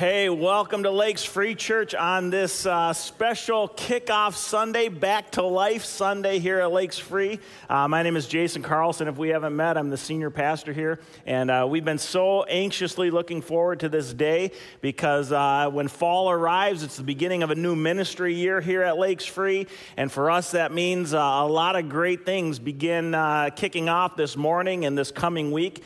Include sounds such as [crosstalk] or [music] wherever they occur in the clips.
Hey, welcome to Lakes Free Church on this uh, special kickoff Sunday, Back to Life Sunday here at Lakes Free. Uh, my name is Jason Carlson. If we haven't met, I'm the senior pastor here. And uh, we've been so anxiously looking forward to this day because uh, when fall arrives, it's the beginning of a new ministry year here at Lakes Free. And for us, that means uh, a lot of great things begin uh, kicking off this morning and this coming week.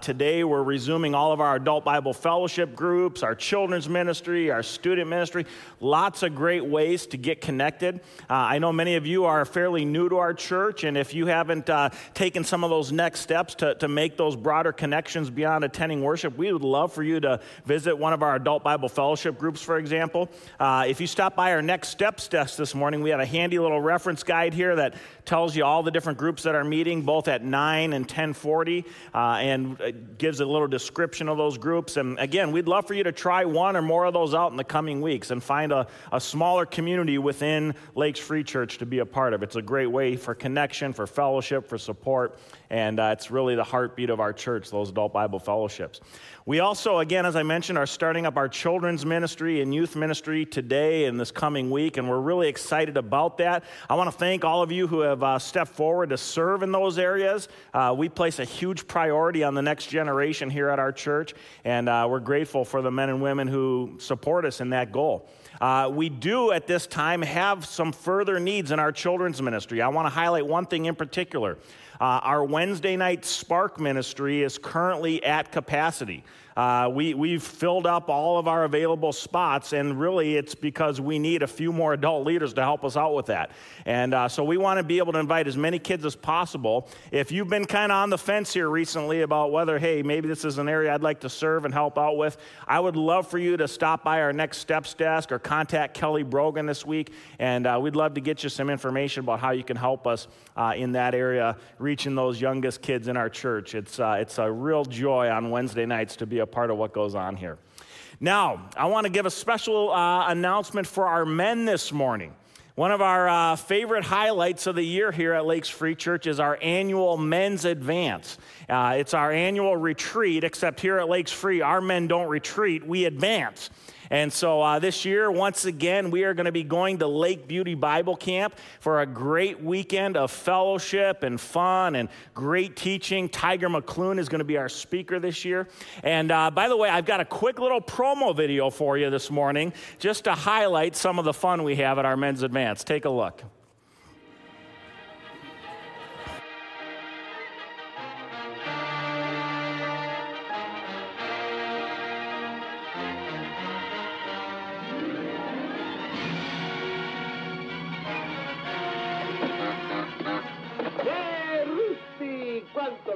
today, we're resuming all of our adult Bible fellowship groups, our children children's ministry, our student ministry, lots of great ways to get connected. Uh, I know many of you are fairly new to our church, and if you haven't uh, taken some of those next steps to, to make those broader connections beyond attending worship, we would love for you to visit one of our adult Bible fellowship groups, for example. Uh, if you stop by our next steps desk this morning, we have a handy little reference guide here that tells you all the different groups that are meeting, both at 9 and 1040, uh, and gives a little description of those groups. And again, we'd love for you to try one or more of those out in the coming weeks and find a, a smaller community within Lakes Free Church to be a part of. It's a great way for connection, for fellowship, for support, and uh, it's really the heartbeat of our church, those adult Bible fellowships. We also, again, as I mentioned, are starting up our children's ministry and youth ministry today and this coming week, and we're really excited about that. I want to thank all of you who have uh, stepped forward to serve in those areas. Uh, we place a huge priority on the next generation here at our church, and uh, we're grateful for the men and women who support us in that goal. Uh, we do at this time have some further needs in our children's ministry. I want to highlight one thing in particular. Uh, our Wednesday night Spark ministry is currently at capacity. Uh, we, we've filled up all of our available spots, and really it's because we need a few more adult leaders to help us out with that. And uh, so we want to be able to invite as many kids as possible. If you've been kind of on the fence here recently about whether, hey, maybe this is an area I'd like to serve and help out with, I would love for you to stop by our next steps desk or contact Kelly Brogan this week, and uh, we'd love to get you some information about how you can help us uh, in that area, reaching those youngest kids in our church. It's, uh, it's a real joy on Wednesday nights to be a part of what goes on here. Now, I want to give a special uh, announcement for our men this morning. One of our uh, favorite highlights of the year here at Lakes Free Church is our annual Men's Advance. Uh, it's our annual retreat, except here at Lakes Free, our men don't retreat, we advance. And so uh, this year, once again, we are going to be going to Lake Beauty Bible Camp for a great weekend of fellowship and fun and great teaching. Tiger McLuen is going to be our speaker this year. And uh, by the way, I've got a quick little promo video for you this morning just to highlight some of the fun we have at our men's advance. Take a look.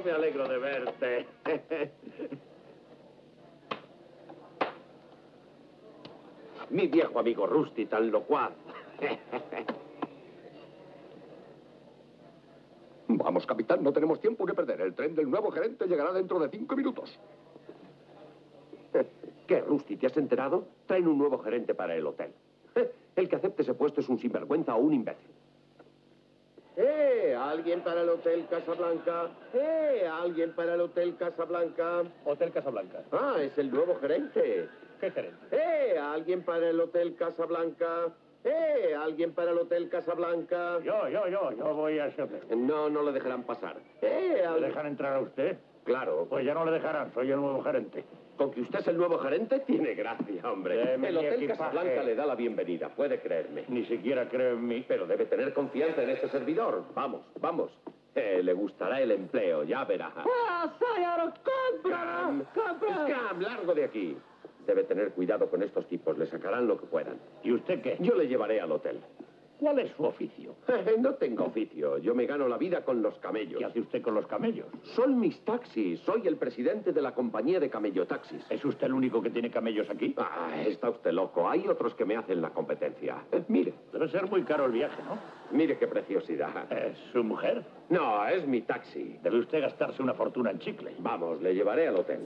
Me alegro de verte. [laughs] Mi viejo amigo Rusty, tan locuaz. [laughs] Vamos, capitán, no tenemos tiempo que perder. El tren del nuevo gerente llegará dentro de cinco minutos. [laughs] ¿Qué, Rusty? ¿Te has enterado? Traen un nuevo gerente para el hotel. El que acepte ese puesto es un sinvergüenza o un imbécil. ¡Eh! ¿Alguien para el Hotel Casablanca? ¡Eh! ¿Alguien para el Hotel Casablanca? Hotel Casablanca. Ah, es el nuevo gerente. ¿Qué gerente? ¡Eh! ¿Alguien para el Hotel Casablanca? ¡Eh! ¿Alguien para el Hotel Casablanca? Yo, yo, yo, yo voy a ese hotel. No, no le dejarán pasar. ¡Eh! ¿Le dejan entrar a usted? Claro. Pues ya no le dejarán, soy el nuevo gerente. Con que usted es el nuevo gerente, tiene gracia, hombre. el Hotel Casablanca le da la bienvenida, puede creerme. Ni siquiera creo en mí. Pero debe tener confianza en este servidor. Vamos, vamos. Eh, le gustará el empleo, ya verá. ¡Ah, Sayaro, compra! ¡Compra! Scam, largo de aquí. Debe tener cuidado con estos tipos, le sacarán lo que puedan. ¿Y usted qué? Yo le llevaré al hotel. ¿Cuál es su oficio? [laughs] no tengo oficio. Yo me gano la vida con los camellos. ¿Qué hace usted con los camellos? Son mis taxis. Soy el presidente de la compañía de camellotaxis. ¿Es usted el único que tiene camellos aquí? Ah, está usted loco. Hay otros que me hacen la competencia. Eh, mire. Debe ser muy caro el viaje, ¿no? Mire qué preciosidad. ¿Es su mujer? No, es mi taxi. Debe usted gastarse una fortuna en chicle. Vamos, le llevaré al hotel.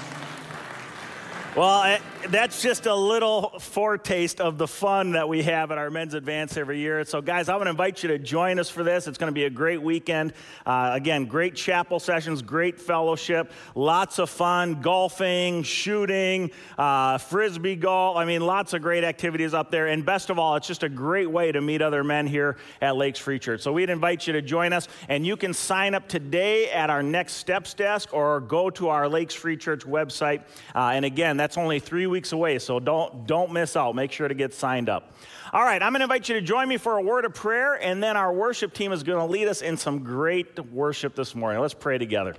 Well, that's just a little foretaste of the fun that we have at our men's advance every year. So, guys, I want to invite you to join us for this. It's going to be a great weekend. Uh, again, great chapel sessions, great fellowship, lots of fun, golfing, shooting, uh, frisbee golf. I mean, lots of great activities up there. And best of all, it's just a great way to meet other men here at Lakes Free Church. So, we'd invite you to join us, and you can sign up today at our Next Steps desk or go to our Lakes Free Church website. Uh, and again, that's only three weeks away, so don't, don't miss out. Make sure to get signed up. All right, I'm going to invite you to join me for a word of prayer, and then our worship team is going to lead us in some great worship this morning. Let's pray together.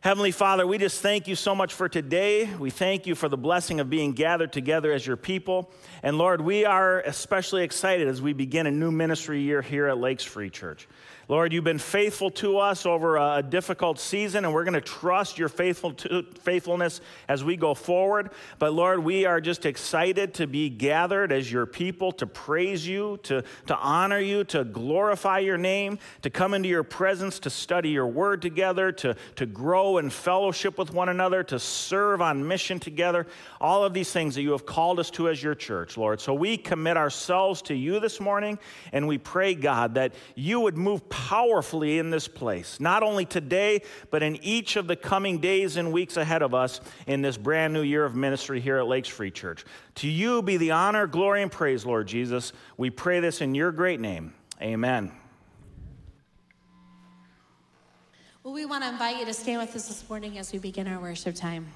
Heavenly Father, we just thank you so much for today. We thank you for the blessing of being gathered together as your people. And Lord, we are especially excited as we begin a new ministry year here at Lakes Free Church. Lord, you've been faithful to us over a difficult season, and we're going to trust your faithful to, faithfulness as we go forward. But Lord, we are just excited to be gathered as your people to praise you, to, to honor you, to glorify your name, to come into your presence, to study your word together, to, to grow in fellowship with one another, to serve on mission together. All of these things that you have called us to as your church, Lord. So we commit ourselves to you this morning, and we pray, God, that you would move powerfully in this place, not only today, but in each of the coming days and weeks ahead of us in this brand new year of ministry here at Lakes Free Church. To you be the honor, glory, and praise, Lord Jesus. We pray this in your great name. Amen. Well, we want to invite you to stand with us this morning as we begin our worship time.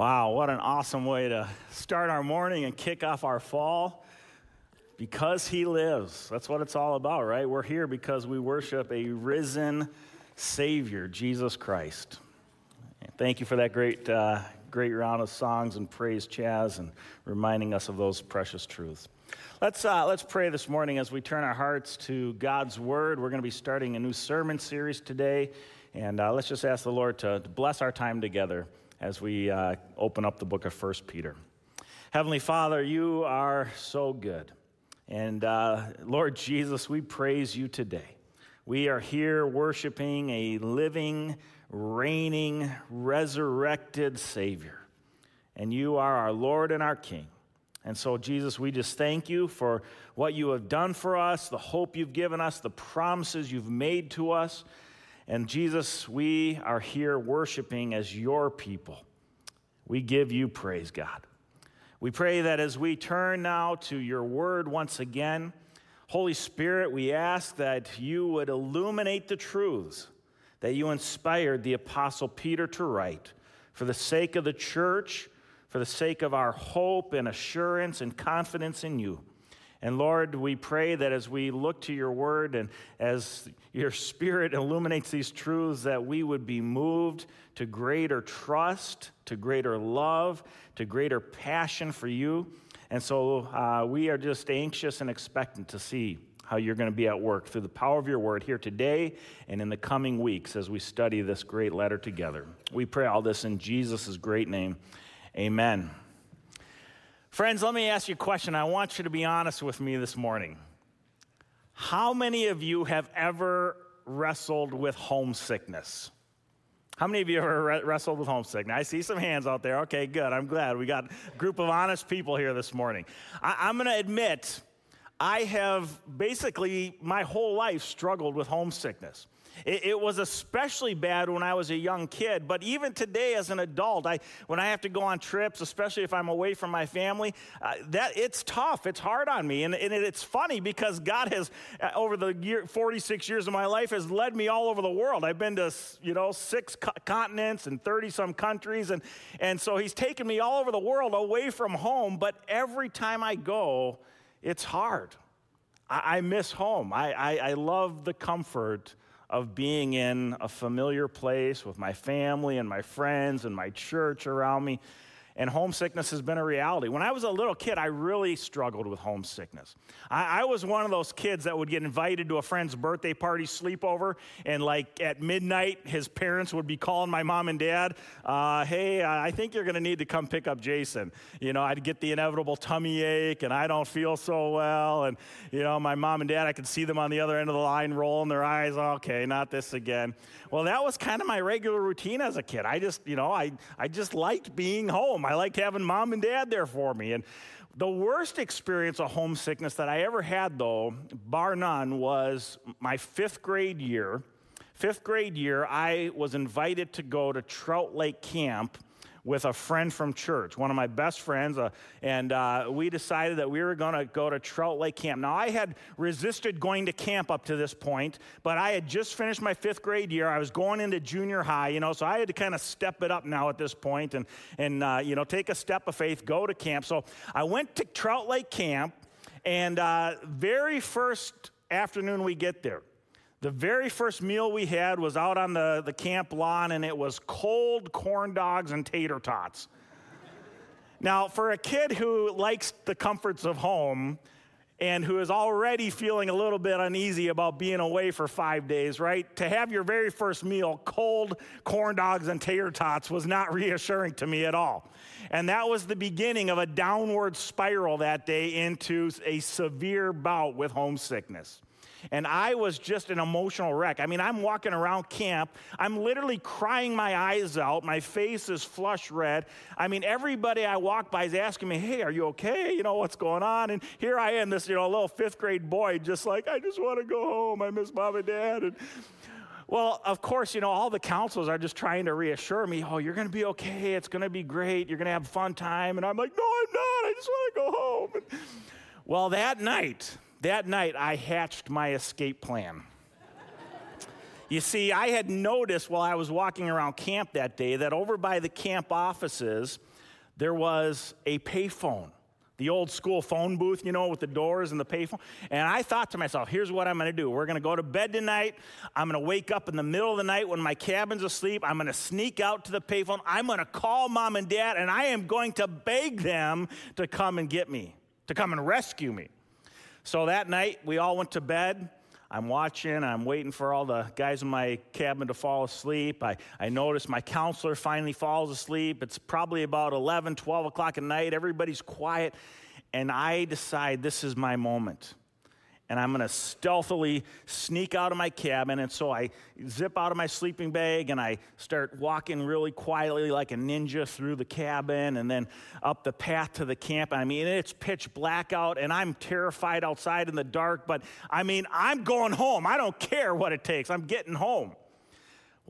Wow, what an awesome way to start our morning and kick off our fall. Because he lives. That's what it's all about, right? We're here because we worship a risen Savior, Jesus Christ. And thank you for that great, uh, great round of songs and praise, Chaz, and reminding us of those precious truths. Let's, uh, let's pray this morning as we turn our hearts to God's Word. We're going to be starting a new sermon series today, and uh, let's just ask the Lord to, to bless our time together as we uh, open up the book of 1 Peter. Heavenly Father, you are so good. And uh, Lord Jesus, we praise you today. We are here worshiping a living, reigning, resurrected Savior. And you are our Lord and our King. And so, Jesus, we just thank you for what you have done for us, the hope you've given us, the promises you've made to us. And Jesus, we are here worshiping as your people. We give you praise, God. We pray that as we turn now to your word once again, Holy Spirit, we ask that you would illuminate the truths that you inspired the Apostle Peter to write for the sake of the church, for the sake of our hope and assurance and confidence in you. And Lord, we pray that as we look to your word and as your spirit illuminates these truths, that we would be moved to greater trust, to greater love, to greater passion for you. And so uh, we are just anxious and expectant to see how you're going to be at work through the power of your word here today and in the coming weeks as we study this great letter together. We pray all this in Jesus' great name. Amen. Friends, let me ask you a question. I want you to be honest with me this morning. How many of you have ever wrestled with homesickness? How many of you ever re- wrestled with homesickness? I see some hands out there. Okay, good. I'm glad. We got a group of honest people here this morning. I- I'm going to admit, I have basically my whole life struggled with homesickness. It, it, was especially bad when I was a young kid, but even today as an adult, I, when I have to go on trips, especially if I'm away from my family, uh, that it's tough. It's hard on me, and, and it's funny because God has, uh, over the year, 46 years of my life, has led me all over the world. I've been to you know six co- continents and 30 some countries, and and so He's taken me all over the world away from home. But every time I go, it's hard. I, I miss home. I, I, I love the comfort of being in a familiar place with my family and my friends and my church around me. And homesickness has been a reality. When I was a little kid, I really struggled with homesickness. I, I, was one of those kids that would get invited to a friend's birthday party sleepover, and like at midnight, his parents would be calling my mom and dad, uh, "Hey, I think you're going to need to come pick up Jason." You know, I'd get the inevitable tummy ache, and I don't feel so well, and you know, my mom and dad, I could see them on the other end of the line, rolling their eyes. Okay, not this again. Well, that was kind of my regular routine as a kid. I just, you know, I I just liked being home. I liked having mom and dad there for me. And the worst experience of homesickness that I ever had, though, bar none, was my fifth grade year. Fifth grade year, I was invited to go to Trout Lake Camp with a friend from church, one of my best friends, uh, and uh, we decided that we were going to go to Trout Lake Camp. Now, I had resisted going to camp up to this point, but I had just finished my fifth grade year. I was going into junior high, you know, so I had to kind of step it up now at this point and, and uh, you know, take a step of faith, go to camp. So I went to Trout Lake Camp, and uh, very first afternoon we get there, the very first meal we had was out on the, the camp lawn, and it was cold corn dogs and tater tots. now, for a kid who likes the comforts of home and who is already feeling a little bit uneasy about being away for five days, right? To have your very first meal, cold corn dogs and tater tots, was not [laughs] reassuring to me at all. And that was the beginning of a downward spiral that day into a severe bout with homesickness. And I was just an emotional wreck. I mean, I'm walking around camp. I'm literally crying my eyes out. My face is flush red. I mean, everybody I walk by is asking me, hey, are you okay? You know, what's going on? And here I am, this, you know, little fifth grade boy, just like, I just want to go home. I miss mom and dad. And, well, of course, you know, all the counselors are just trying to reassure me, oh, you're going to be okay. It's going to be great. You're going to have fun time. And I'm like, no, I'm not. I just want to go home. And, well, that night, that night, I hatched my escape plan. You see, I had noticed while I was walking around camp that day that over by the camp offices, there was a payphone, the old school phone booth, you know, with the doors and the payphone. And I thought to myself, here's what I'm going to do. We're going to go to bed tonight. I'm going to wake up in the middle of the night when my cabin's asleep. I'm going to sneak out to the payphone. I'm going to call mom and dad, and I am going to beg them to come and get me, to come and rescue me. So that night, we all went to bed. I'm watching, I'm waiting for all the guys in my cabin to fall asleep. I, I notice my counselor finally falls asleep. It's probably about 11, 12 o'clock at night. Everybody's quiet. And I decide this is my moment. And I'm going to stealthily sneak out of my cabin. And so I zip out of my sleeping bag and I start walking really quietly like a ninja through the cabin and then up the path to the camp. I mean, it's pitch black out and I'm terrified outside in the dark, but I mean, I'm going home. I don't care what it takes. I'm getting home.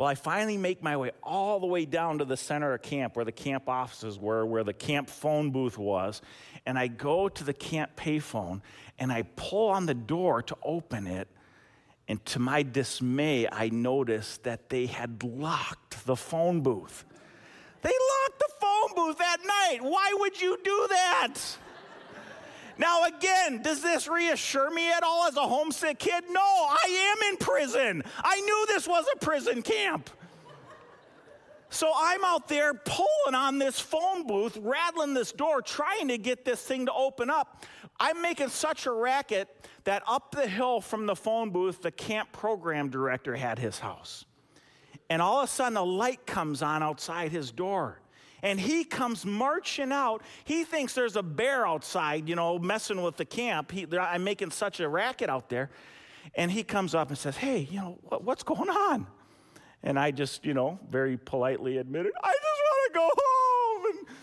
Well, I finally make my way all the way down to the center of camp where the camp offices were, where the camp phone booth was. And I go to the camp payphone and I pull on the door to open it. And to my dismay, I notice that they had locked the phone booth. They locked the phone booth at night. Why would you do that? Now, again, does this reassure me at all as a homesick kid? No, I am in prison. I knew this was a prison camp. So I'm out there pulling on this phone booth, rattling this door, trying to get this thing to open up. I'm making such a racket that up the hill from the phone booth, the camp program director had his house. And all of a sudden, a light comes on outside his door. And he comes marching out. He thinks there's a bear outside, you know, messing with the camp. He, I'm making such a racket out there. And he comes up and says, Hey, you know, what, what's going on? And I just, you know, very politely admitted, I just want to go home. And,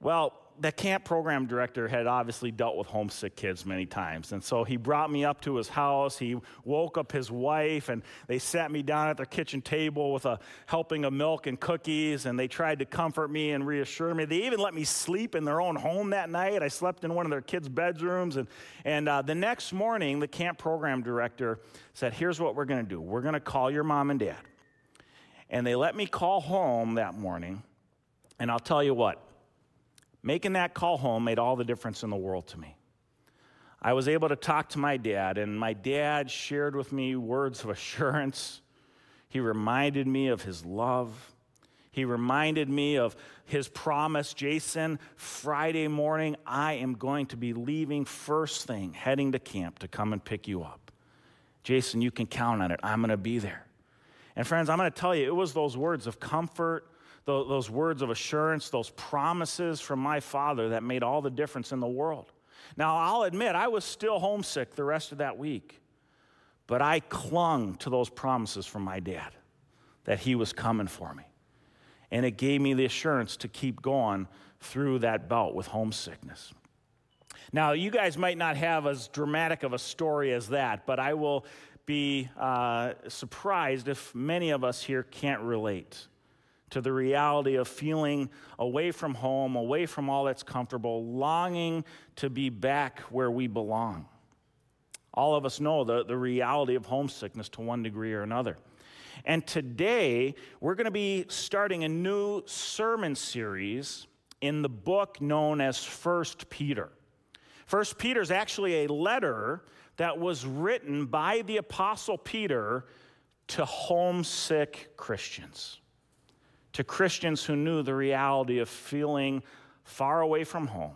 well, the camp program director had obviously dealt with homesick kids many times. And so he brought me up to his house. He woke up his wife, and they sat me down at their kitchen table with a helping of milk and cookies. And they tried to comfort me and reassure me. They even let me sleep in their own home that night. I slept in one of their kids' bedrooms. And, and uh, the next morning, the camp program director said, Here's what we're going to do we're going to call your mom and dad. And they let me call home that morning. And I'll tell you what, Making that call home made all the difference in the world to me. I was able to talk to my dad, and my dad shared with me words of [laughs] assurance. He reminded me of his love. He reminded me of his promise Jason, Friday morning, I am going to be leaving first thing, heading to camp to come and pick you up. Jason, you can count on it. I'm going to be there. And friends, I'm going to tell you, it was those words of comfort those words of assurance, those promises from my father that made all the difference in the world. Now, I'll admit, I was still homesick the rest of that week, but I clung to those promises from my dad that he was coming for me. And it gave me the assurance to keep going through that bout with homesickness. Now, you guys might not have as dramatic of a story as that, but I will be uh, surprised if many of us here can't relate to the reality of feeling away from home, away from all that's comfortable, longing to be back where we belong. All of us know the, the reality of homesickness to one degree or another. And today, we're going to be starting a new sermon series in the book known as First Peter. First Peter is actually a letter that was written by the Apostle Peter to homesick Christians to Christians who knew the reality of feeling far away from home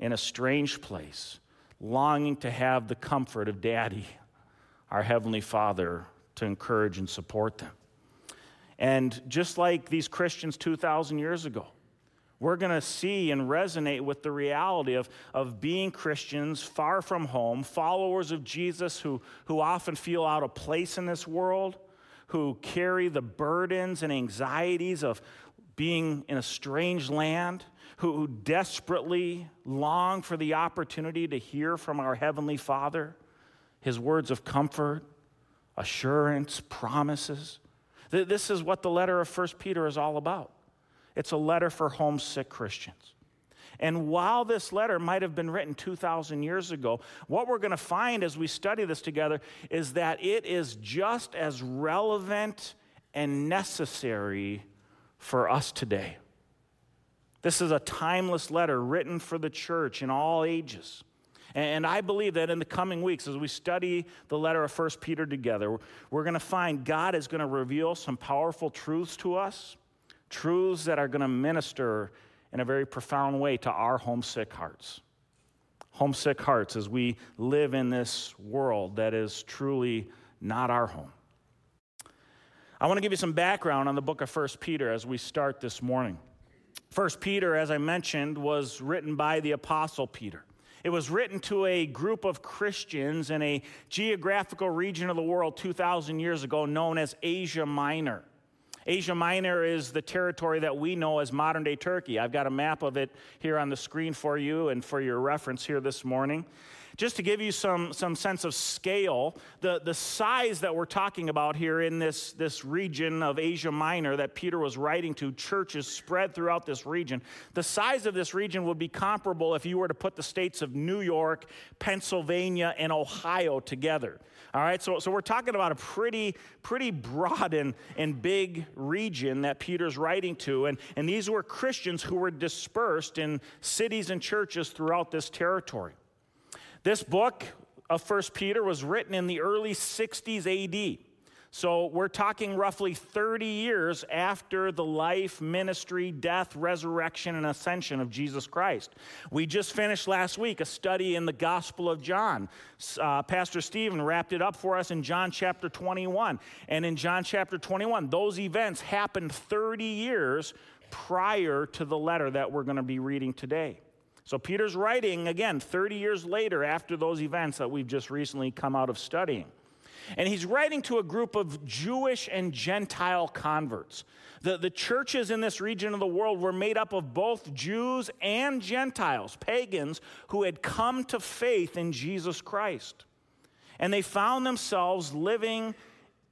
in a strange place, longing to have the comfort of Daddy, our Heavenly Father, to encourage and support them. And just like these Christians 2,000 years ago, we're going to see and resonate with the reality of, of being Christians far from home, followers of Jesus who, who often feel out of place in this world, who carry the burdens and anxieties of being in a strange land, who desperately long for the opportunity to hear from our Heavenly Father, His words of comfort, assurance, promises. This is what the letter of 1 Peter is all about. It's a letter for homesick Christians. And while this letter might have been written 2,000 years ago, what we're going to find as we study this together is that it is just as relevant and necessary for us today. This is a timeless letter written for the church in all ages. And I believe that in the coming weeks, as we study the letter of 1 Peter together, we're going to find God is going to reveal some powerful truths to us, truths that are going to minister in a very profound way to our homesick hearts. Homesick hearts as we live in this world that is truly not our home. I want to give you some background on the book of 1 Peter as we start this morning. 1 Peter, as I mentioned, was written by the Apostle Peter. It was written to a group of Christians in a geographical region of the world 2,000 years ago known as Asia Minor. Asia Minor is the territory that we know as modern day Turkey. I've got a map of it here on the screen for you and for your reference here this morning. Just to give you some, some sense of scale, the, the size that we're talking about here in this, this region of Asia Minor that Peter was writing to, churches spread throughout this region, the size of this region would be comparable if you were to put the states of New York, Pennsylvania, and Ohio together. All right, so, so we're talking about a pretty, pretty broad and, and big region that Peter's writing to. And, and these were Christians who were dispersed in cities and churches throughout this territory. This book of First Peter was written in the early 60s AD. So we're talking roughly 30 years after the life, ministry, death, resurrection, and ascension of Jesus Christ. We just finished last week a study in the Gospel of John. Uh, Pastor Stephen wrapped it up for us in John chapter 21. And in John chapter 21, those events happened 30 years prior to the letter that we're going to be reading today. So Peter's writing, again, 30 years later after those events that we've just recently come out of studying. And he's writing to a group of Jewish and Gentile converts. The, the churches in this region of the world were made up of both Jews and Gentiles, pagans, who had come to faith in Jesus Christ. And they found themselves living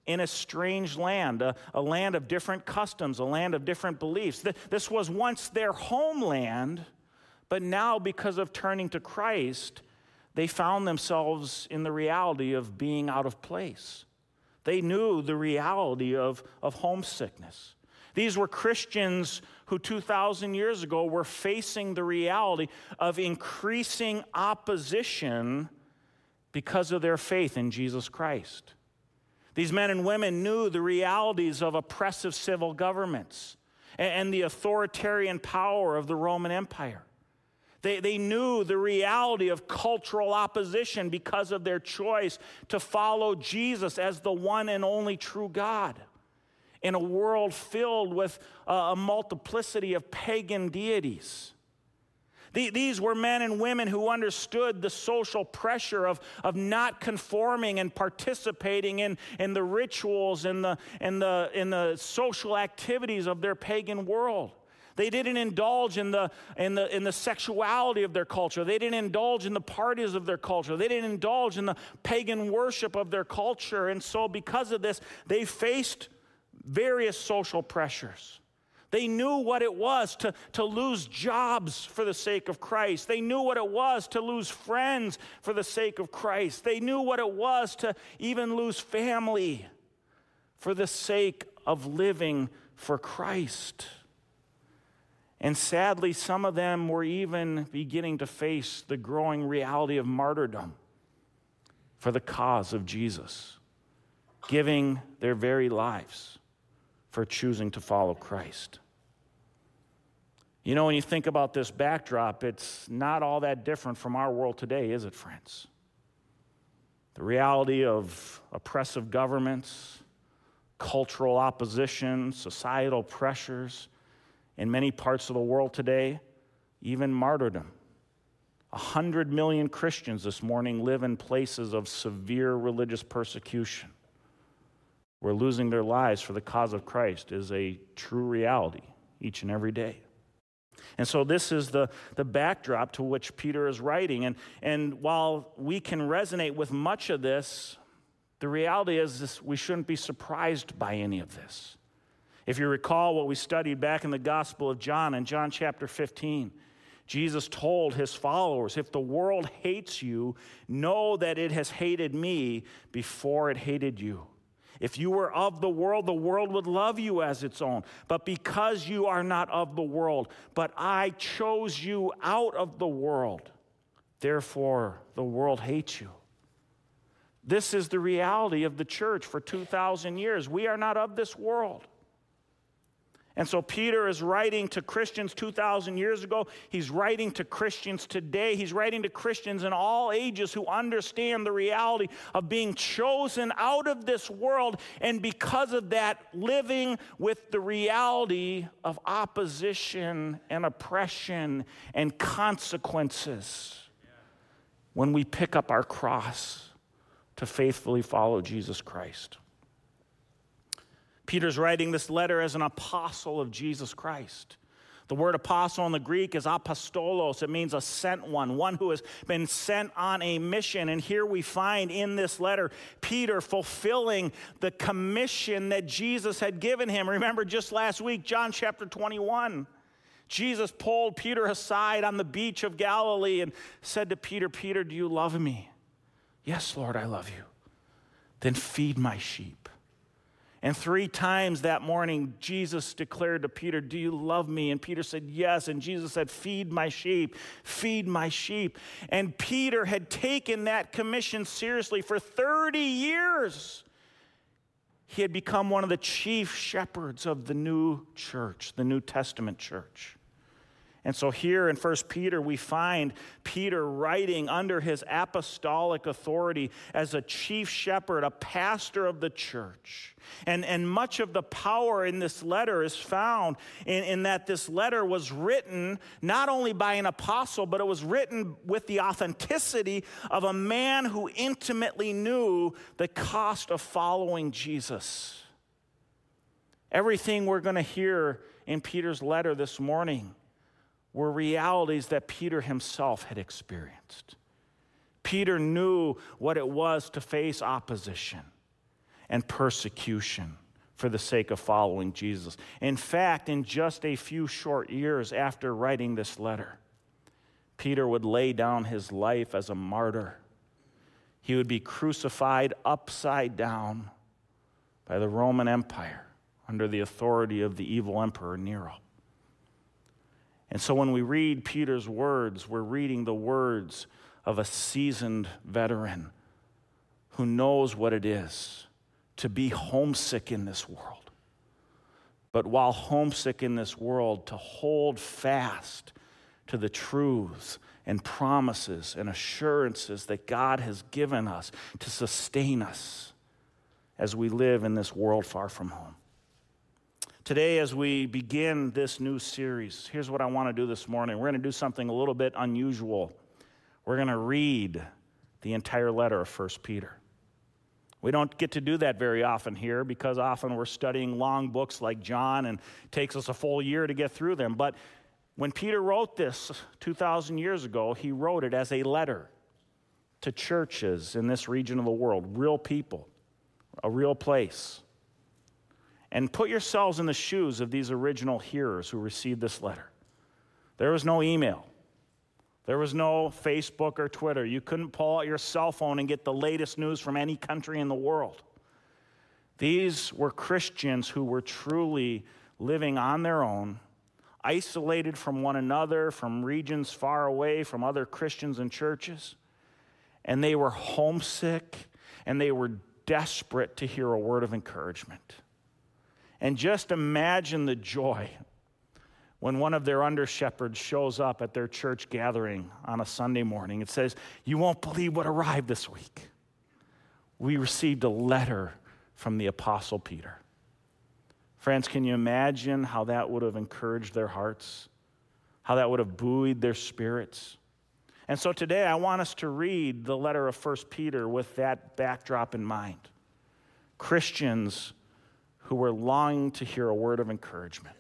in a strange land, a, a land of different customs, a land of different beliefs. This was once their homeland but now, because of turning to Christ, they found themselves in the reality of being out of place. They knew the reality of, of homesickness. These were Christians who 2,000 years ago were facing the reality of increasing opposition because of their faith in Jesus Christ. These men and women knew the realities of oppressive civil governments and the authoritarian power of the Roman Empire. They, they knew the reality of cultural opposition because of their choice to follow Jesus as the one and only true God in a world filled with uh, a multiplicity of pagan deities. These were men and women who understood the social pressure of, of not conforming and participating in, in the rituals and the, and, the, and the social activities of their pagan world. They didn't indulge in the, in, the, in the sexuality of their culture. They didn't indulge in the parties of their culture. They didn't indulge in the pagan worship of their culture. And so, because of this, they faced various social pressures. They knew what it was to, to lose jobs for the sake of Christ. They knew what it was to lose friends for the sake of Christ. They knew what it was to even lose family for the sake of living for Christ. And sadly, some of them were even beginning to face the growing reality of martyrdom for the cause of Jesus, giving their very lives for choosing to follow Christ. You know, when you think about this backdrop, it's not all that different from our world today, is it, friends? The reality of oppressive governments, cultural opposition, societal pressures in many parts of the world today, even martyrdom. A hundred million Christians this morning live in places of severe religious persecution, where losing their lives for the cause of Christ is a true reality each and every day. And so, this is the, the backdrop to which Peter is writing. And, and while we can resonate with much of this, the reality is this, we shouldn't be surprised by any of this. If you recall what we studied back in the Gospel of John, in John chapter 15, Jesus told his followers, If the world hates you, know that it has hated me before it hated you. If you were of the world, the world would love you as its own. But because you are not of the world, but I chose you out of the world, therefore the world hates you. This is the reality of the church for 2,000 years. We are not of this world. And so Peter is writing to Christians 2,000 years ago. He's writing to Christians today. He's writing to Christians in all ages who understand the reality of being chosen out of this world, and because of that, living with the reality of opposition and oppression and consequences when we pick up our cross to faithfully follow Jesus Christ. Peter's writing this letter as an apostle of Jesus Christ. The word apostle in the Greek is apostolos. It means a sent one, one who has been sent on a mission. And here we find in this letter Peter fulfilling the commission that Jesus had given him. Remember just last week, John chapter 21. Jesus pulled Peter aside on the beach of Galilee and said to Peter, Peter, do you love me? Yes, Lord, I love you. Then feed my sheep. And three times that morning, Jesus declared to Peter, Do you love me? And Peter said, Yes. And Jesus said, Feed my sheep, feed my sheep. And Peter had taken that commission seriously for 30 years. He had become one of the chief shepherds of the new church, the New Testament church. And so here in 1 Peter, we find Peter writing under his apostolic authority as a chief shepherd, a pastor of the church. And, and much of the power in this letter is found in, in that this letter was written not only by an apostle, but it was written with the authenticity of a man who intimately knew the cost of following Jesus. Everything we're going to hear in Peter's letter this morning were realities that Peter himself had experienced. Peter knew what it was to face opposition and persecution for the sake of following Jesus. In fact, in just a few short years after writing this letter, Peter would lay down his life as a martyr. He would be crucified upside down by the Roman Empire under the authority of the evil emperor Nero. And so when we read Peter's words, we're reading the words of a seasoned veteran who knows what it is to be homesick in this world. But while homesick in this world, to hold fast to the truths and promises and assurances that God has given us to sustain us as we live in this world far from home. Today, as we begin this new series, here's what I want to do this morning. We're going to do something a little bit unusual. We're going to read the entire letter of 1 Peter. We don't get to do that very often here because often we're studying long books like John and it takes us a full year to get through them. But when Peter wrote this 2,000 years ago, he wrote it as a letter to churches in this region of the world, real people, a real place. And put yourselves in the shoes of these original hearers who received this letter. There was no email. There was no Facebook or Twitter. You couldn't pull out your cell phone and get the latest news from any country in the world. These were Christians who were truly living on their own, isolated from one another, from regions far away from other Christians and churches. And they were homesick and they were desperate to hear a word of encouragement. And just imagine the joy when one of their under shepherds shows up at their church gathering on a Sunday morning. It says, You won't believe what arrived this week. We received a letter from the Apostle Peter. Friends, can you imagine how that would have encouraged their hearts? How that would have buoyed their spirits? And so today I want us to read the letter of 1 Peter with that backdrop in mind. Christians who were longing to hear a word of encouragement.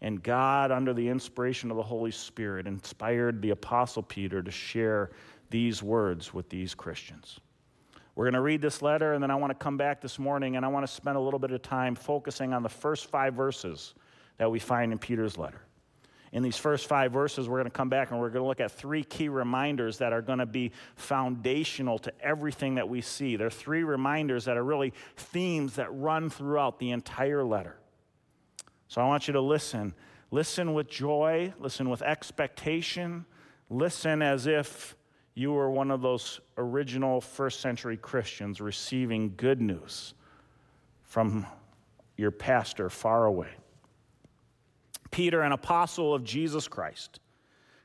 And God, under the inspiration of the Holy Spirit, inspired the Apostle Peter to share these words with these Christians. We're going to read this letter, and then I want to come back this morning and I want to spend a little bit of time focusing on the first five verses that we find in Peter's letter. In these first five verses, we're going to come back and we're going to look at three key reminders that are going to be foundational to everything that we see. There are three reminders that are really themes that run throughout the entire letter. So I want you to listen. Listen with joy, listen with expectation, listen as if you were one of those original first century Christians receiving good news from your pastor far away. Peter, an apostle of Jesus Christ,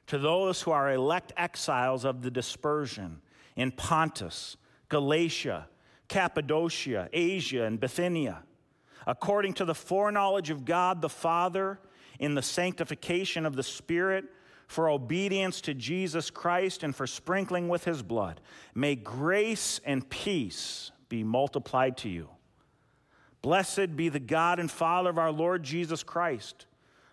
to those who are elect exiles of the dispersion in Pontus, Galatia, Cappadocia, Asia, and Bithynia, according to the foreknowledge of God the Father, in the sanctification of the Spirit, for obedience to Jesus Christ, and for sprinkling with his blood, may grace and peace be multiplied to you. Blessed be the God and Father of our Lord Jesus Christ.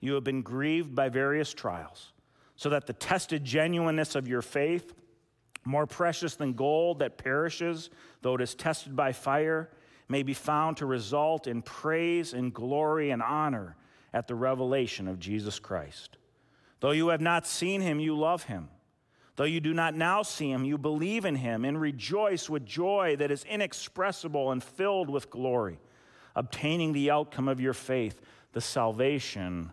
you have been grieved by various trials, so that the tested genuineness of your faith, more precious than gold that perishes, though it is tested by fire, may be found to result in praise and glory and honor at the revelation of Jesus Christ. Though you have not seen him, you love him. Though you do not now see him, you believe in him and rejoice with joy that is inexpressible and filled with glory, obtaining the outcome of your faith, the salvation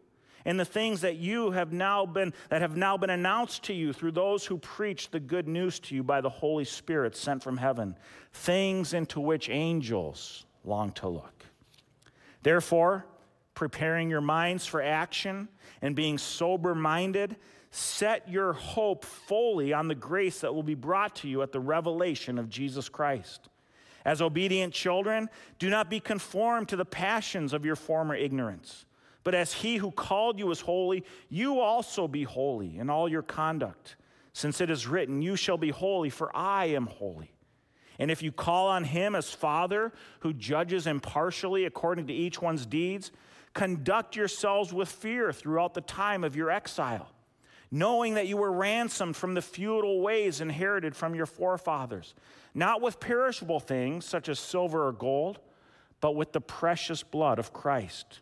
and the things that you have now been that have now been announced to you through those who preach the good news to you by the Holy Spirit sent from heaven, things into which angels long to look. Therefore, preparing your minds for action and being sober minded, set your hope fully on the grace that will be brought to you at the revelation of Jesus Christ. As obedient children, do not be conformed to the passions of your former ignorance. But as he who called you is holy, you also be holy in all your conduct, since it is written, You shall be holy, for I am holy. And if you call on him as Father, who judges impartially according to each one's deeds, conduct yourselves with fear throughout the time of your exile, knowing that you were ransomed from the futile ways inherited from your forefathers, not with perishable things such as silver or gold, but with the precious blood of Christ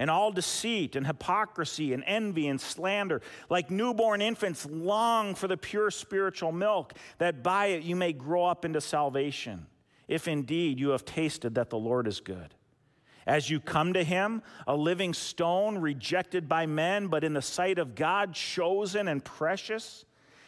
and all deceit and hypocrisy and envy and slander. Like newborn infants, long for the pure spiritual milk, that by it you may grow up into salvation, if indeed you have tasted that the Lord is good. As you come to him, a living stone rejected by men, but in the sight of God, chosen and precious.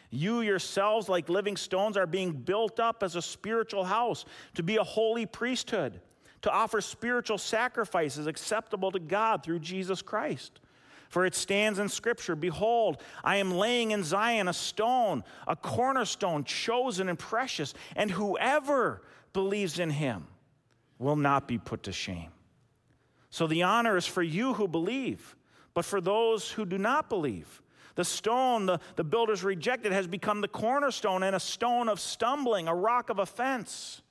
You yourselves, like living stones, are being built up as a spiritual house to be a holy priesthood to offer spiritual sacrifices acceptable to God through Jesus Christ. For it stands in Scripture Behold, I am laying in Zion a stone, a cornerstone, chosen and precious, and whoever believes in him will not be put to shame. So the honor is for you who believe, but for those who do not believe, The stone the, the builders rejected has become the cornerstone and a stone of stumbling, a rock of offense.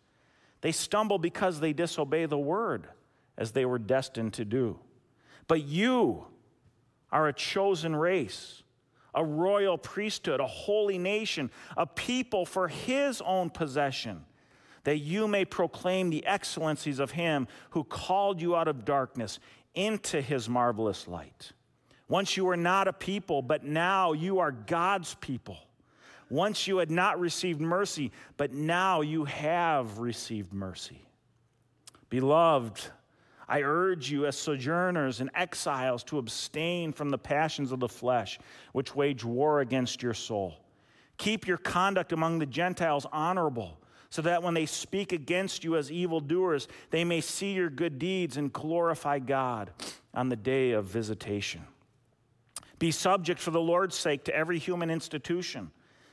They stumble because they disobey the word as they were destined to do. But you are a chosen race, a royal priesthood, a holy nation, a people for his own possession, that you may proclaim the excellencies of him who called you out of darkness into his marvelous light. Once you were not a people, but now you are God's people. Once you had not received mercy, but now you have received mercy. Beloved, I urge you as sojourners and exiles to abstain from the passions of the flesh, which wage war against your soul. Keep your conduct among the Gentiles honorable, so that when they speak against you as evildoers, they may see your good deeds and glorify God on the day of visitation. Be subject for the Lord's sake to every human institution,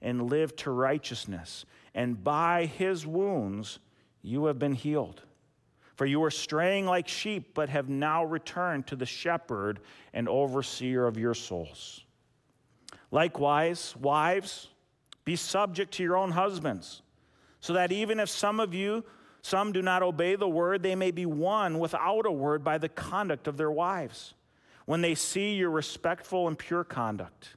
and live to righteousness. And by his wounds you have been healed. For you were straying like sheep, but have now returned to the shepherd and overseer of your souls. Likewise, wives, be subject to your own husbands, so that even if some of you, some do not obey the word, they may be won without a word by the conduct of their wives, when they see your respectful and pure conduct.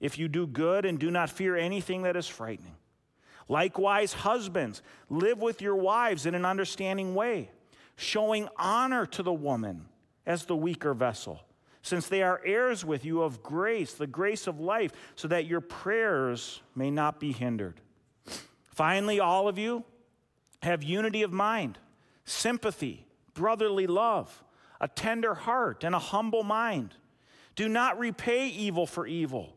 if you do good and do not fear anything that is frightening. Likewise, husbands, live with your wives in an understanding way, showing honor to the woman as the weaker vessel, since they are heirs with you of grace, the grace of life, so that your prayers may not be hindered. Finally, all of you have unity of mind, sympathy, brotherly love, a tender heart, and a humble mind. Do not repay evil for evil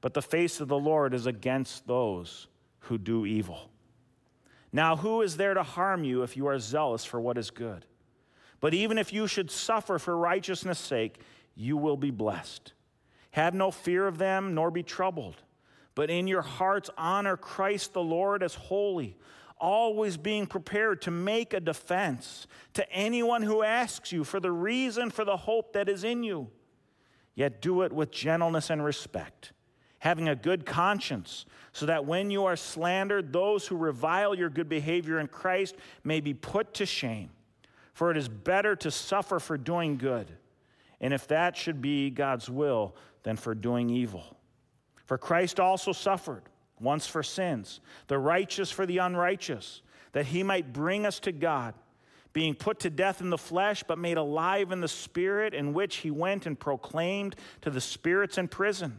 but the face of the Lord is against those who do evil. Now, who is there to harm you if you are zealous for what is good? But even if you should suffer for righteousness' sake, you will be blessed. Have no fear of them, nor be troubled, but in your hearts honor Christ the Lord as holy, always being prepared to make a defense to anyone who asks you for the reason for the hope that is in you. Yet do it with gentleness and respect having a good conscience, so that when you are slandered, those who revile your good behavior in Christ may be put to shame. For it is better to suffer for doing good, and if that should be God's will, than for doing evil. For Christ also suffered once for sins, the righteous for the unrighteous, that he might bring us to God, being put to death in the flesh, but made alive in the spirit, in which he went and proclaimed to the spirits in prison,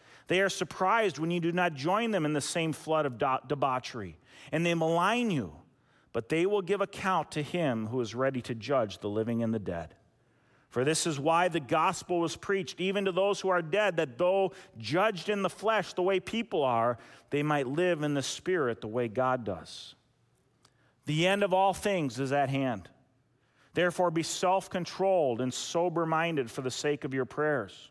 they are surprised when you do not join them in the same flood of debauchery, and they malign you. But they will give account to him who is ready to judge the living and the dead. For this is why the gospel was preached, even to those who are dead, that though judged in the flesh the way people are, they might live in the spirit the way God does. The end of all things is at hand. Therefore, be self controlled and sober minded for the sake of your prayers.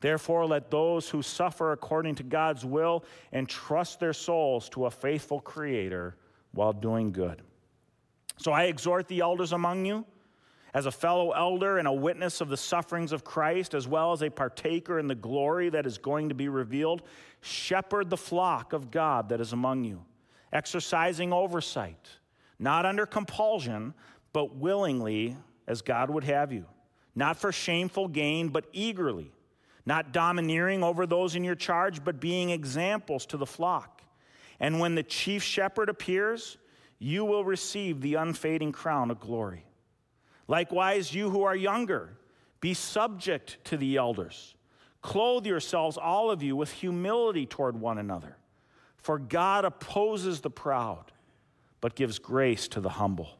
Therefore, let those who suffer according to God's will entrust their souls to a faithful Creator while doing good. So I exhort the elders among you, as a fellow elder and a witness of the sufferings of Christ, as well as a partaker in the glory that is going to be revealed, shepherd the flock of God that is among you, exercising oversight, not under compulsion, but willingly, as God would have you, not for shameful gain, but eagerly, not domineering over those in your charge, but being examples to the flock. And when the chief shepherd appears, you will receive the unfading crown of glory. Likewise, you who are younger, be subject to the elders. Clothe yourselves, all of you, with humility toward one another. For God opposes the proud, but gives grace to the humble.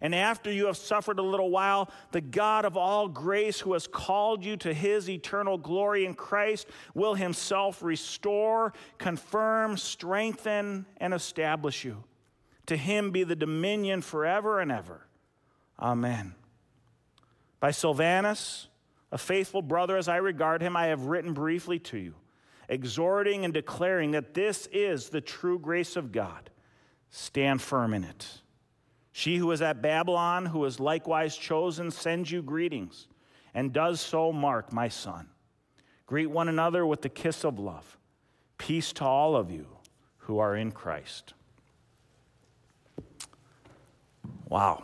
And after you have suffered a little while, the God of all grace, who has called you to his eternal glory in Christ, will himself restore, confirm, strengthen, and establish you. To him be the dominion forever and ever. Amen. By Silvanus, a faithful brother as I regard him, I have written briefly to you, exhorting and declaring that this is the true grace of God. Stand firm in it. She who is at Babylon, who is likewise chosen, sends you greetings, and does so Mark, my son. Greet one another with the kiss of love. Peace to all of you who are in Christ. Wow.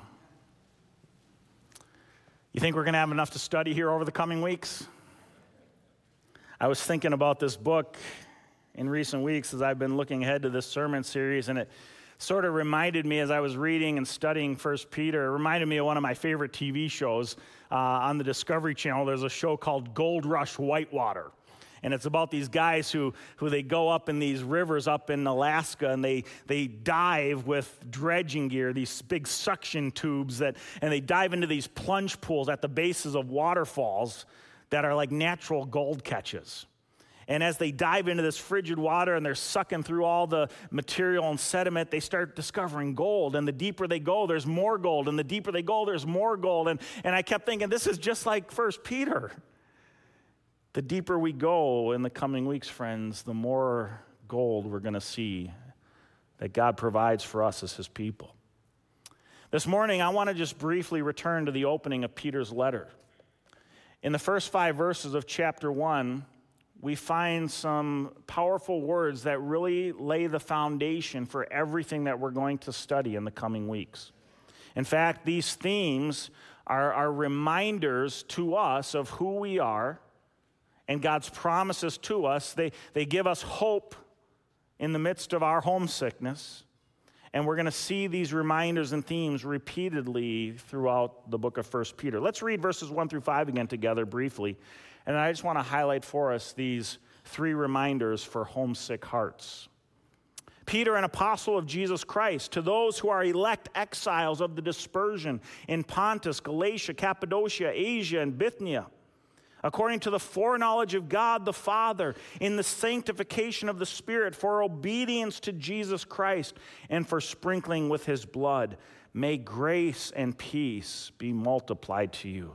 You think we're going to have enough to study here over the coming weeks? I was thinking about this book in recent weeks as I've been looking ahead to this sermon series, and it sort of reminded me as I was reading and studying First Peter, it reminded me of one of my favorite TV shows uh, on the Discovery Channel. There's a show called Gold Rush Whitewater and it's about these guys who, who they go up in these rivers up in Alaska and they, they dive with dredging gear, these big suction tubes that, and they dive into these plunge pools at the bases of waterfalls that are like natural gold catches. And as they dive into this frigid water and they're sucking through all the material and sediment, they start discovering gold. And the deeper they go, there's more gold. And the deeper they go, there's more gold. And, and I kept thinking, this is just like First Peter. The deeper we go in the coming weeks, friends, the more gold we're going to see that God provides for us as his people. This morning, I want to just briefly return to the opening of Peter's letter. In the first five verses of chapter one, we find some powerful words that really lay the foundation for everything that we're going to study in the coming weeks. In fact, these themes are, are reminders to us of who we are and God's promises to us. They, they give us hope in the midst of our homesickness. And we're going to see these reminders and themes repeatedly throughout the book of 1 Peter. Let's read verses 1 through 5 again together briefly. And I just want to highlight for us these three reminders for homesick hearts. Peter, an apostle of Jesus Christ, to those who are elect exiles of the dispersion in Pontus, Galatia, Cappadocia, Asia, and Bithynia according to the foreknowledge of God the Father, in the sanctification of the Spirit, for obedience to Jesus Christ, and for sprinkling with his blood. May grace and peace be multiplied to you.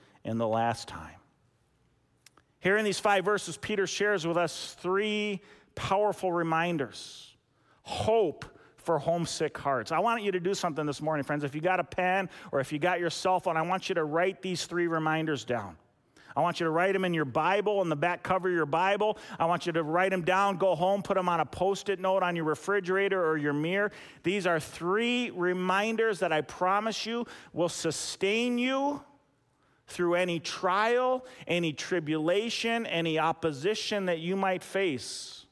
in the last time. Here in these five verses, Peter shares with us three powerful reminders hope for homesick hearts. I want you to do something this morning, friends. If you got a pen or if you got your cell phone, I want you to write these three reminders down. I want you to write them in your Bible, in the back cover of your Bible. I want you to write them down, go home, put them on a post it note on your refrigerator or your mirror. These are three reminders that I promise you will sustain you through any trial, any tribulation, any opposition that you might face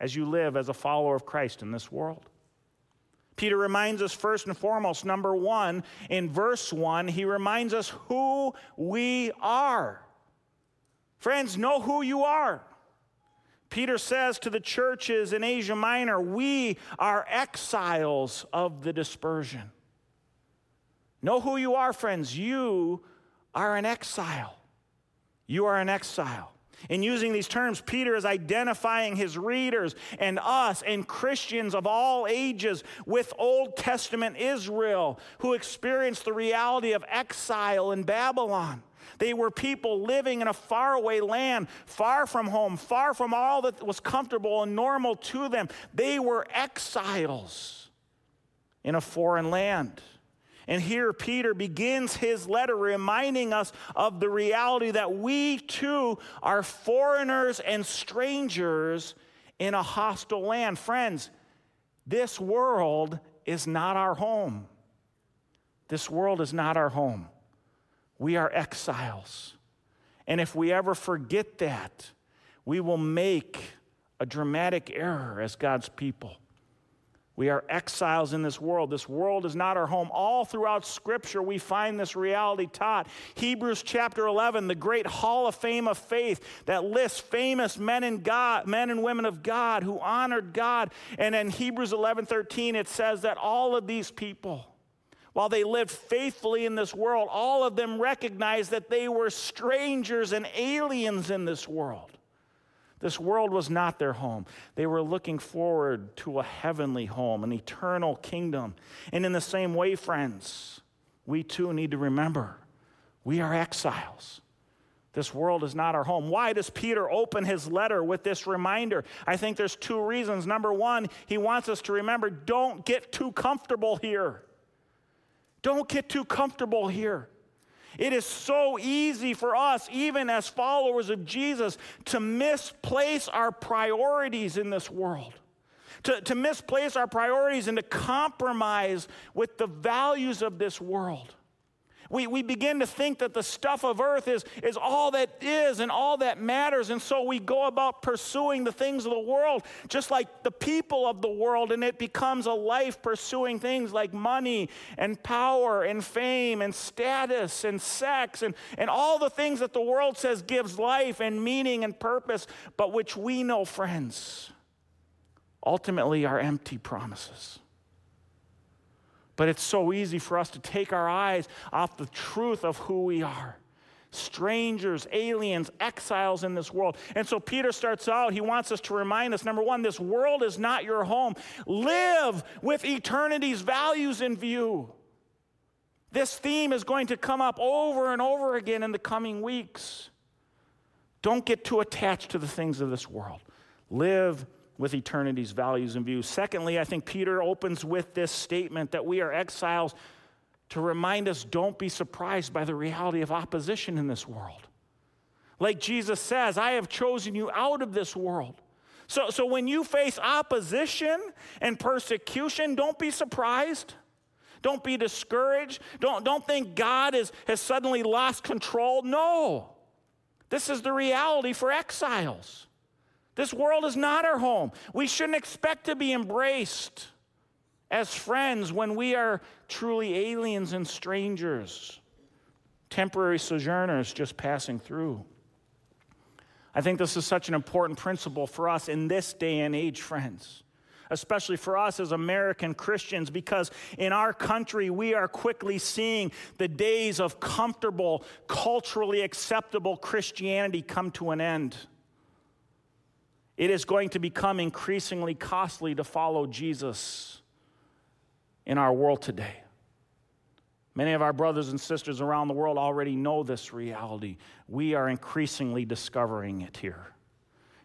as you live as a follower of Christ in this world. Peter reminds us first and foremost, number one, in verse one, he reminds us who we are. Friends, know who you are. Peter says to the churches in Asia Minor, we are exiles of the dispersion. Know who you are, friends. You are an exile. You are an exile. In using these terms, Peter is identifying his readers and us and Christians of all ages with Old Testament Israel who experienced the reality of exile in Babylon. They were people living in a faraway land, far from home, far from all that was comfortable and normal to them. They were exiles in a foreign land. And here Peter begins his letter reminding us of the reality that we too are foreigners and strangers in a hostile land. Friends, this world is not our home. This world is not our home. We are exiles. And if we ever forget that, we will make a dramatic error as God's people. We are exiles in this world. This world is not our home. All throughout Scripture, we find this reality taught. Hebrews chapter 11, the great hall of fame of faith that lists famous men and God, men and women of God who honored God. And in Hebrews 11, 13, it says that all of these people, while they lived faithfully in this world, all of them recognized that they were strangers and aliens in this world. This world was not their home. They were looking forward to a heavenly home, an eternal kingdom. And in the same way, friends, we too need to remember we are exiles. This world is not our home. Why does Peter open his letter with this reminder? I think there's two reasons. Number one, he wants us to remember don't get too comfortable here. Don't get too comfortable here. It is so easy for us, even as followers of Jesus, to misplace our priorities in this world. To, to misplace our priorities and to compromise with the values of this world. We, we begin to think that the stuff of earth is, is all that is and all that matters. And so we go about pursuing the things of the world, just like the people of the world. And it becomes a life pursuing things like money and power and fame and status and sex and, and all the things that the world says gives life and meaning and purpose, but which we know, friends, ultimately are empty promises. But it's so easy for us to take our eyes off the truth of who we are strangers, aliens, exiles in this world. And so Peter starts out, he wants us to remind us number one, this world is not your home. Live with eternity's values in view. This theme is going to come up over and over again in the coming weeks. Don't get too attached to the things of this world. Live with eternity's values and views. Secondly, I think Peter opens with this statement that we are exiles to remind us don't be surprised by the reality of opposition in this world. Like Jesus says, I have chosen you out of this world. So, so when you face opposition and persecution, don't be surprised. Don't be discouraged. Don't, don't think God is, has suddenly lost control. No. This is the reality for exiles. This world is not our home. We shouldn't expect to be embraced as friends when we are truly aliens and strangers, temporary sojourners just passing through. I think this is such an important principle for us in this day and age, friends, especially for us as American Christians, because in our country we are quickly seeing the days of comfortable, culturally acceptable Christianity come to an end. It is going to become increasingly costly to follow Jesus in our world today. Many of our brothers and sisters around the world already know this reality. We are increasingly discovering it here.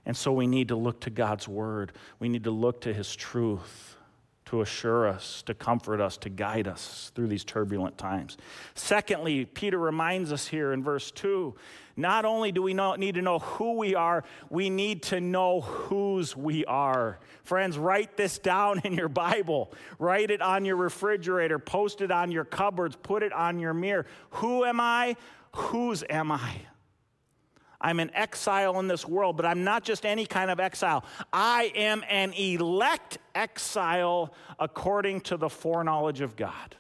And so we need to look to God's word. We need to look to his truth to assure us, to comfort us, to guide us through these turbulent times. Secondly, Peter reminds us here in verse 2 not only do we need to know who we are, we need to know whose we are. Friends, write this down in your Bible. Write it on your refrigerator, post it on your cupboards, put it on your mirror. Who am I? Whose am I? I'm an exile in this world, but I'm not just any kind of exile. I am an elect exile according to the foreknowledge of God.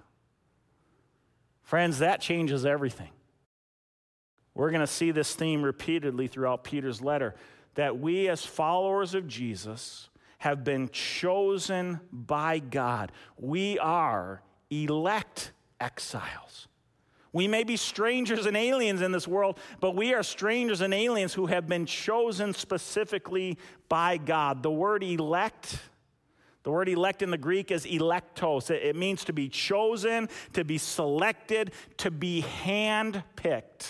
Friends, that changes everything. We're going to see this theme repeatedly throughout Peter's letter that we, as followers of Jesus, have been chosen by God. We are elect exiles. We may be strangers and aliens in this world, but we are strangers and aliens who have been chosen specifically by God. The word elect, the word elect in the Greek is electos. It means to be chosen, to be selected, to be handpicked.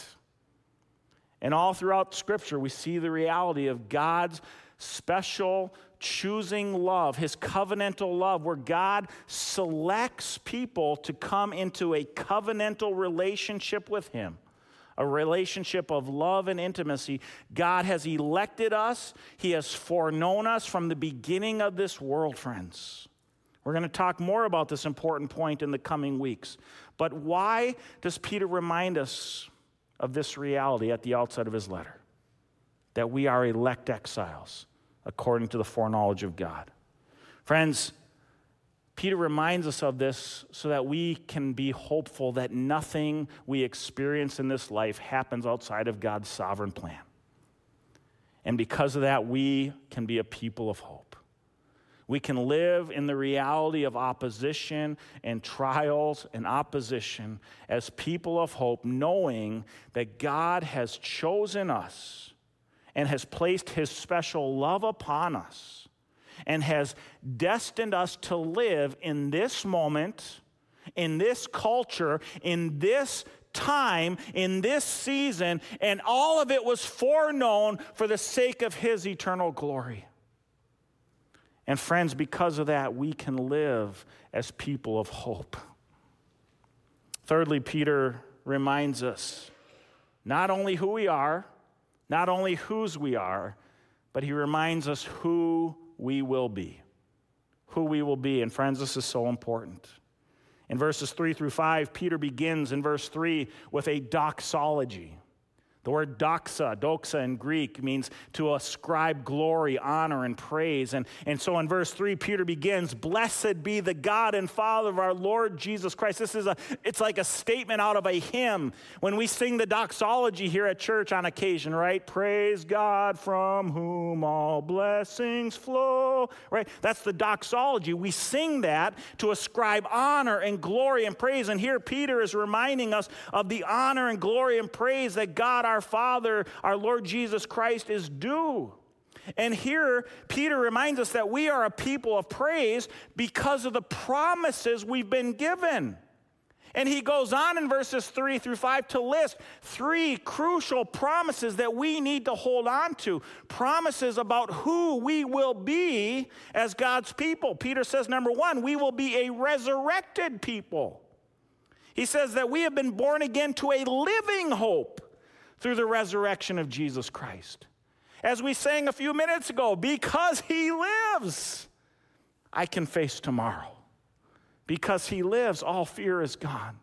And all throughout Scripture, we see the reality of God's special choosing love, his covenantal love, where God selects people to come into a covenantal relationship with him, a relationship of love and intimacy. God has elected us, he has foreknown us from the beginning of this world, friends. We're going to talk more about this important point in the coming weeks. But why does Peter remind us of this reality at the outset of his letter that we are elect exiles according to the foreknowledge of God. Friends, Peter reminds us of this so that we can be hopeful that nothing we experience in this life happens outside of God's sovereign plan. And because of that, we can be a people of hope. We can live in the reality of opposition and trials and opposition as people of hope, knowing that God has chosen us and has placed his special love upon us and has destined us to live in this moment, in this culture, in this time, in this season, and all of it was foreknown for the sake of his eternal glory. And friends, because of that, we can live as people of hope. Thirdly, Peter reminds us not only who we are, not only whose we are, but he reminds us who we will be. Who we will be. And friends, this is so important. In verses 3 through 5, Peter begins in verse 3 with a doxology. The word doxa, doxa in Greek, means to ascribe glory, honor, and praise. And, and so in verse 3, Peter begins, Blessed be the God and Father of our Lord Jesus Christ. This is a, it's like a statement out of a hymn. When we sing the doxology here at church on occasion, right? Praise God from whom all blessings flow, right? That's the doxology. We sing that to ascribe honor and glory and praise. And here Peter is reminding us of the honor and glory and praise that God, our Father, our Lord Jesus Christ, is due. And here, Peter reminds us that we are a people of praise because of the promises we've been given. And he goes on in verses three through five to list three crucial promises that we need to hold on to. Promises about who we will be as God's people. Peter says, number one, we will be a resurrected people. He says that we have been born again to a living hope through the resurrection of Jesus Christ. As we sang a few minutes ago, because he lives, I can face tomorrow. Because he lives, all fear is gone.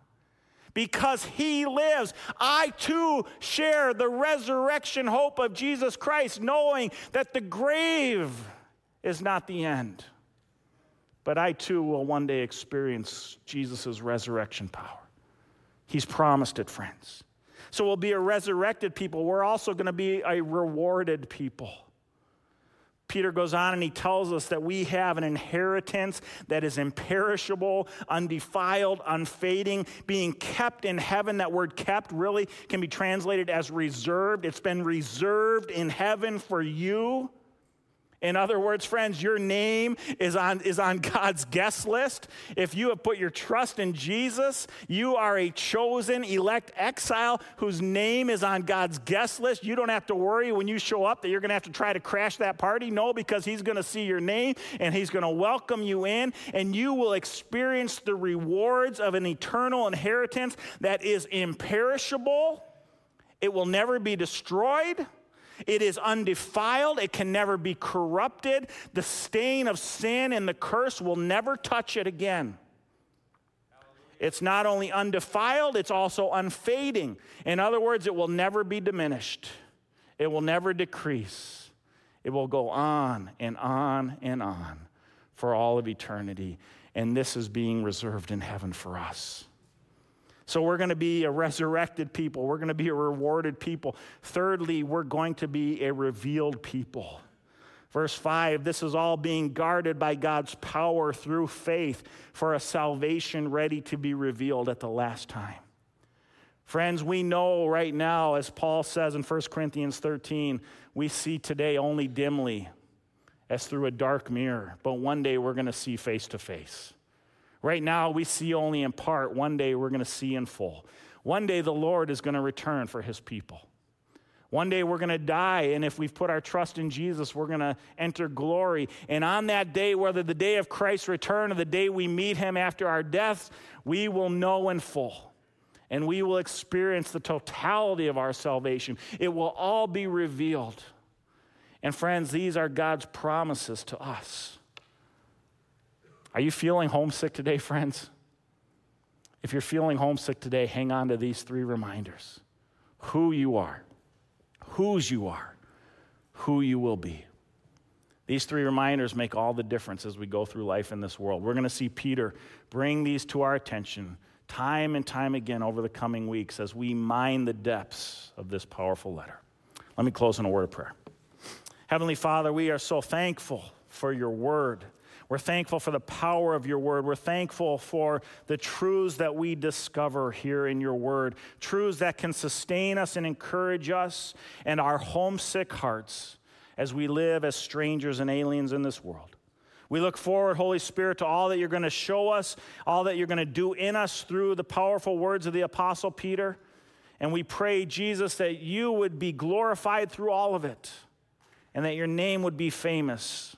Because he lives, I too share the resurrection hope of Jesus Christ, knowing that the grave is not the end. But I too will one day experience Jesus' resurrection power. He's promised it, friends. So we'll be a resurrected people. We're also going to be a rewarded people. Peter goes on and he tells us that we have an inheritance that is imperishable, undefiled, unfading, being kept in heaven. That word kept really can be translated as reserved. It's been reserved in heaven for you. In other words, friends, your name is on, is on [laughs] God's guest list. If you have put your trust in Jesus, you are a chosen, elect exile whose name is on God's guest list. You don't have to worry when you show up that you're going to have to try to crash that party. No, because He's going to see your name and He's going to welcome you in, and you will experience the rewards of an eternal inheritance that is imperishable, it will never be destroyed. It is undefiled. It can never be corrupted. The stain of sin and the curse will never touch it again. It's not only undefiled, it's also unfading. In other words, it will never be diminished, it will never decrease. It will go on and on and on for all of eternity. And this is being reserved in heaven for us. So we're going to be a resurrected people. We're going to be a rewarded people. Thirdly, we're going to be a revealed people. Verse 5 this is all being guarded by God's power through faith for a salvation ready to be revealed at the last time. Friends, we know right now, as Paul says in 1 Corinthians 13, we see today only dimly as through a dark mirror, but one day we're going to see face to face. Right now, we see only in part. One day, we're going to see in full. One day, the Lord is going to return for his people. One day, we're going to die, and if we've put our trust in Jesus, we're going to enter glory. And on that day, whether the day of Christ's return or the day we meet him after our death, we will know in full. And we will experience the totality of our salvation. It will all be revealed. And friends, these are God's promises to us. Are you feeling homesick today, friends? If you're feeling homesick today, hang on to these three reminders who you are, whose you are, who you will be. These three reminders make all the difference as we go through life in this world. We're going to see Peter bring these to our attention time and time again over the coming weeks as we mine the depths of this powerful letter. Let me close in a word of prayer. Heavenly Father, we are so thankful for your word. We're thankful for the power of your word. We're thankful for the truths that we discover here in your word, truths that can sustain us and encourage us and our homesick hearts as we live as strangers and aliens in this world. We look forward, Holy Spirit, to all that you're going to show us, all that you're going to do in us through the powerful words of the Apostle Peter. And we pray, Jesus, that you would be glorified through all of it and that your name would be famous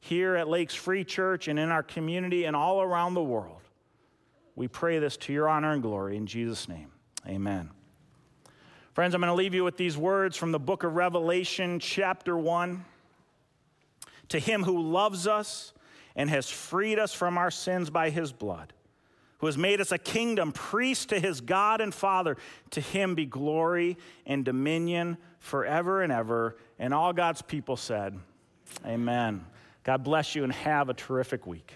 here at Lakes Free Church and in our community and all around the world. We pray this to your honor and glory in Jesus' name. Amen. Friends, I'm going to leave you with these words from the book of Revelation, chapter 1. To him who loves us and has freed us from our sins by his blood, who has made us a kingdom, priest to his God and Father, to him be glory and dominion forever and ever. And all God's people said, Amen. God bless you and have a terrific week.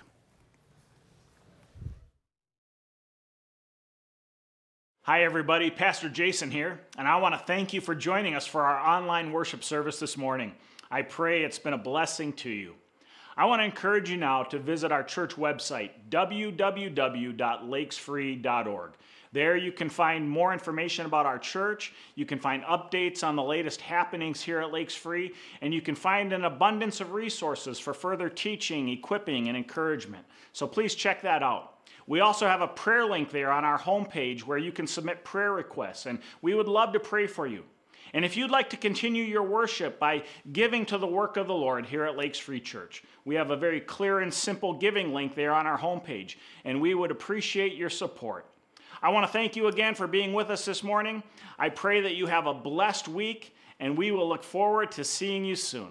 Hi, everybody. Pastor Jason here, and I want to thank you for joining us for our online worship service this morning. I pray it's been a blessing to you. I want to encourage you now to visit our church website, www.lakesfree.org. There you can find more information about our church, you can find updates on the latest happenings here at Lakes Free, and you can find an abundance of resources for further teaching, equipping, and encouragement. So please check that out. We also have a prayer link there on our homepage where you can submit prayer requests, and we would love to pray for you. And if you'd like to continue your worship by giving to the work of the Lord here at Lakes Free Church, we have a very clear and simple giving link there on our homepage, and we would appreciate your support. I want to thank you again for being with us this morning. I pray that you have a blessed week, and we will look forward to seeing you soon.